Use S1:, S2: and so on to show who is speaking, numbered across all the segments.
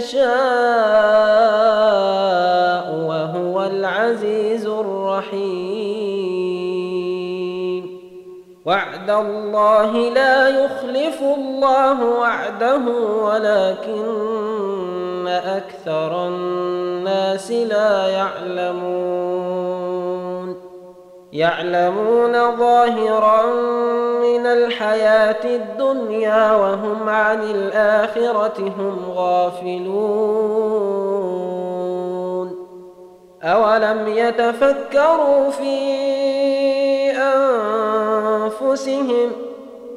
S1: يشاء وهو العزيز الرحيم. وعد الله لا يخلف الله وعده ولكن أكثر الناس لا يعلمون. يعلمون ظاهرا من الحياة الدنيا وهم عن الآخرة هم غافلون. أولم يتفكروا في أنفسهم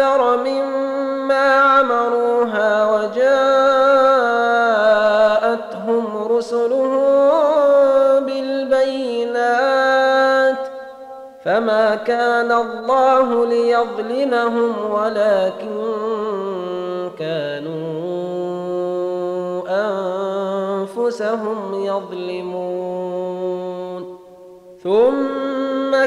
S1: أكثر مما عمروها وجاءتهم رسلهم بالبينات فما كان الله ليظلمهم ولكن كانوا أنفسهم يظلمون. ثم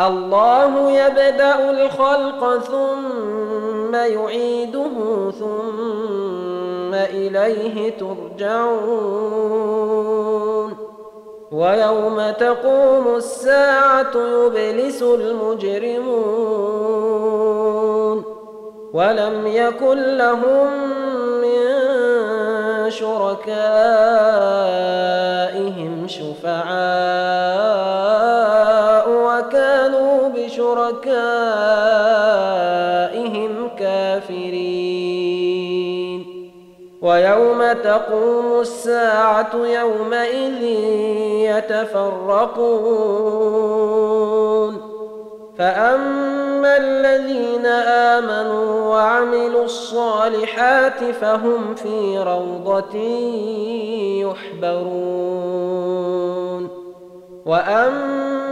S1: الله يبدأ الخلق ثم يعيده ثم إليه ترجعون. ويوم تقوم الساعة يبلس المجرمون. ولم يكن لهم من شركائهم شفعاء. تقوم الساعة يومئذ يتفرقون. فأما الذين آمنوا وعملوا الصالحات فهم في روضة يحبرون. وأما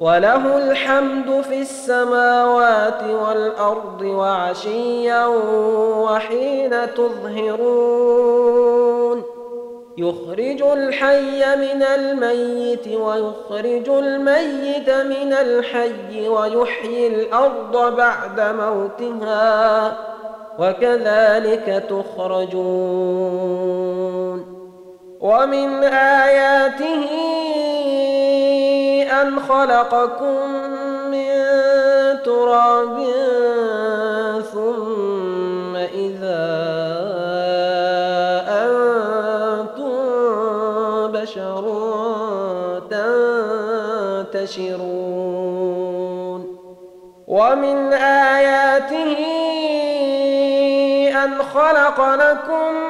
S1: وله الحمد في السماوات والأرض وعشيا وحين تظهرون. يخرج الحي من الميت ويخرج الميت من الحي ويحيي الأرض بعد موتها وكذلك تخرجون. ومن آياته ان خلقكم من تراب ثم إذا أنتم بشر تنتشرون. ومن آياته أن خلق لكم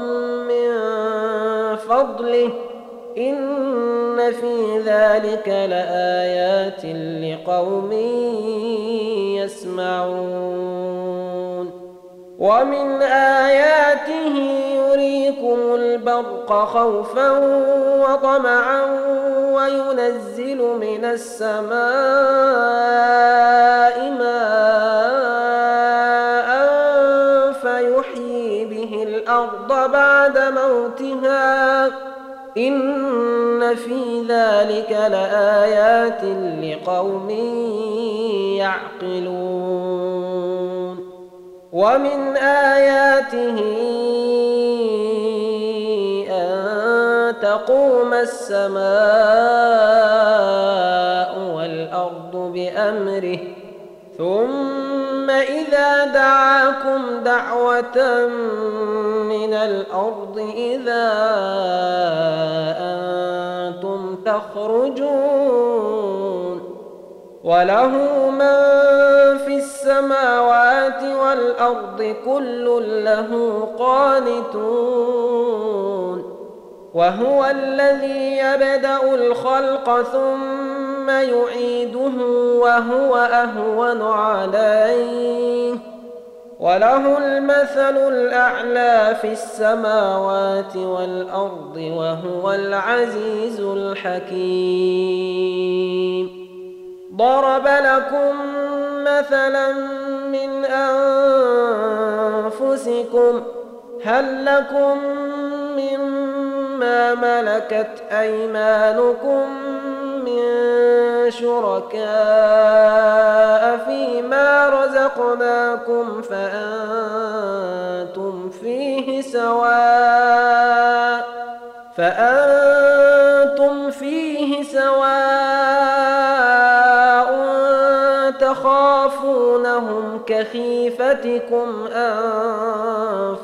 S1: فضله إن في ذلك لآيات لقوم يسمعون ومن آياته يريكم البرق خوفا وطمعا وينزل من السماء ماء فيحيي به الأرض بعد إن في ذلك لآيات لقوم يعقلون. ومن آياته أن تقوم السماء والأرض بأمره ثم إذا دعاكم دعوة من الأرض إذا أنتم تخرجون وله من في السماوات والأرض كل له قانتون وهو الذي يبدأ الخلق ثم يعيده وهو أهون عليه وله المثل الأعلى في السماوات والأرض وهو العزيز الحكيم. ضرب لكم مثلا من أنفسكم هل لكم مما ملكت أيمانكم؟ من شركاء فيما رزقناكم فأنتم فيه سواء فأنتم فيه سواء تخافونهم كخيفتكم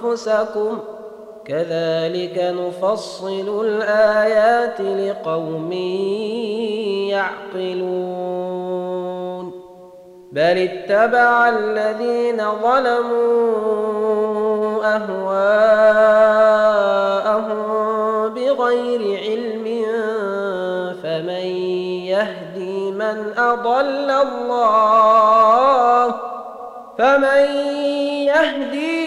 S1: أنفسكم كذلك نفصل الآيات لقوم يعقلون. بل اتبع الذين ظلموا أهواءهم بغير علم فمن يهدي من أضل الله فمن يهدي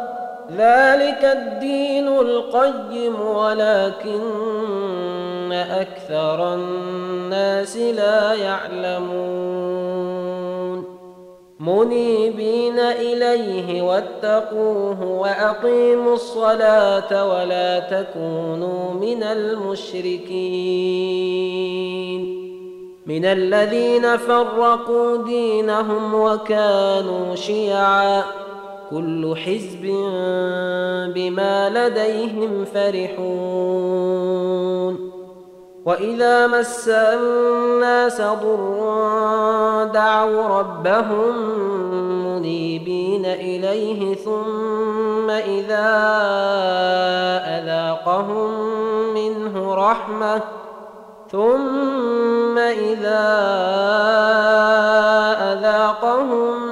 S1: ذلك الدين القيم ولكن أكثر الناس لا يعلمون. منيبين إليه واتقوه وأقيموا الصلاة ولا تكونوا من المشركين. من الذين فرقوا دينهم وكانوا شيعا. كل حزب بما لديهم فرحون وإذا مس الناس ضر دعوا ربهم منيبين إليه ثم إذا أذاقهم منه رحمة ثم إذا أذاقهم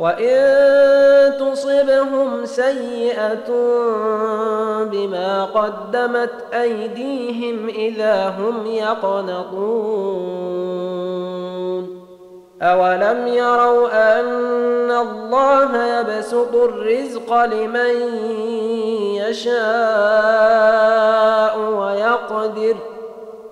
S1: وإن تصبهم سيئة بما قدمت أيديهم إذا هم يقنطون. أولم يروا أن الله يبسط الرزق لمن يشاء ويقدر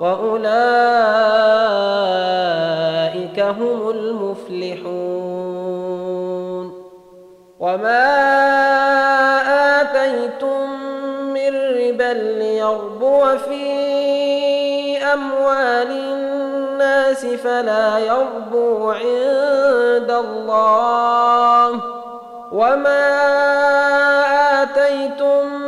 S1: وأولئك هم المفلحون. وما آتيتم من ربا ليربو في أموال الناس فلا يربو عند الله. وما آتيتم من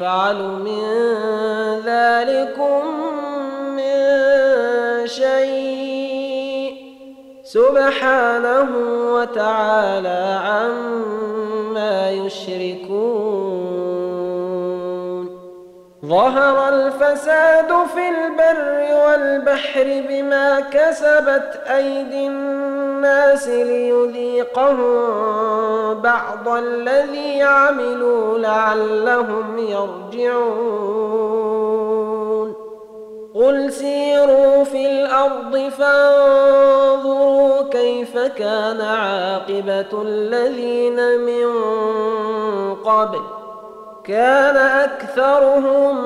S1: يفعل من ذلكم من شيء. سبحانه وتعالى عما يشركون. ظهر الفساد في البر والبحر بما كسبت أيدي الناس ليذيقهم بعض الذي عملوا لعلهم يرجعون. قل سيروا في الأرض فانظروا كيف كان عاقبة الذين من قبل. كان أكثرهم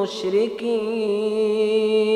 S1: مشركين.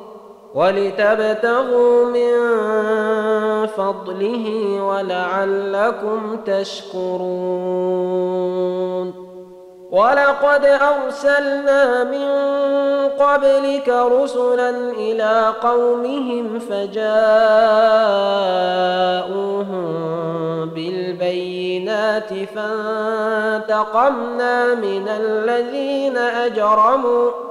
S1: ولتبتغوا من فضله ولعلكم تشكرون. ولقد أرسلنا من قبلك رسلا إلى قومهم فجاءوهم بالبينات فانتقمنا من الذين أجرموا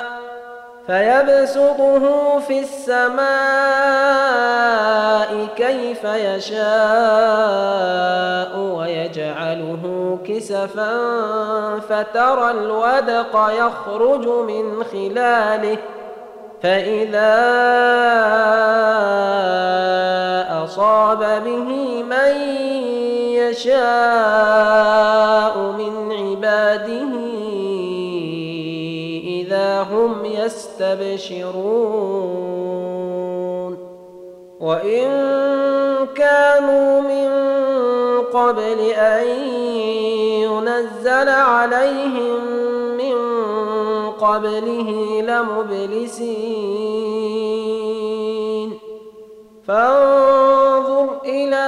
S1: فيبسطه في السماء كيف يشاء ويجعله كسفا فترى الودق يخرج من خلاله. فإذا أصاب به من يشاء من عباده هم يستبشرون. وإن كانوا من قبل أن ينزل عليهم قبله لمبلسين. فانظر إلى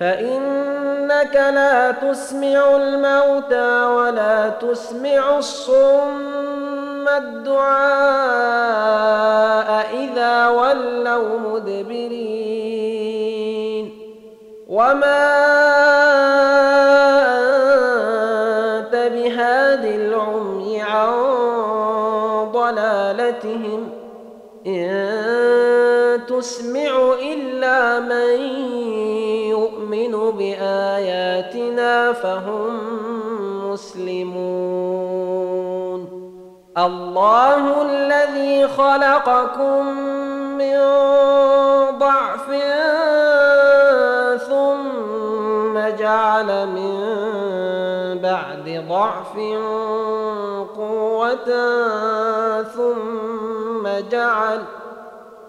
S1: فإنك لا تسمع الموتى ولا تسمع الصم الدعاء إذا ولوا مدبرين. وما ضلالتهم إن تسمع الله الذي خلقكم من ضعف ثم جعل من بعد ضعف قوة ثم جعل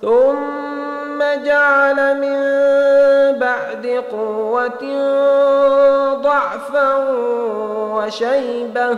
S1: ثم جعل من بعد قوة ضعفا وشيبة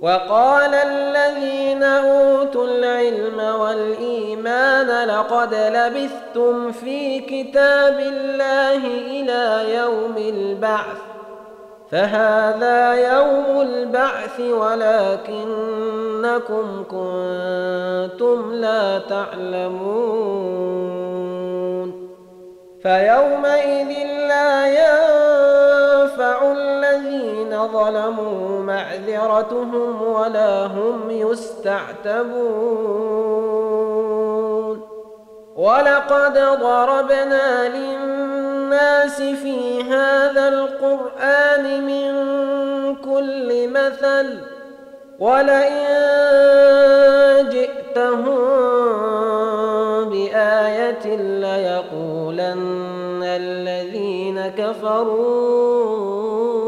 S1: وقال الذين أوتوا العلم والإيمان لقد لبثتم في كتاب الله إلى يوم البعث فهذا يوم البعث ولكنكم كنتم لا تعلمون فيومئذ لا ينفع ظلموا معذرتهم ولا هم يستعتبون. ولقد ضربنا للناس في هذا القرآن من كل مثل ولئن جئتهم بآية ليقولن الذين كفروا.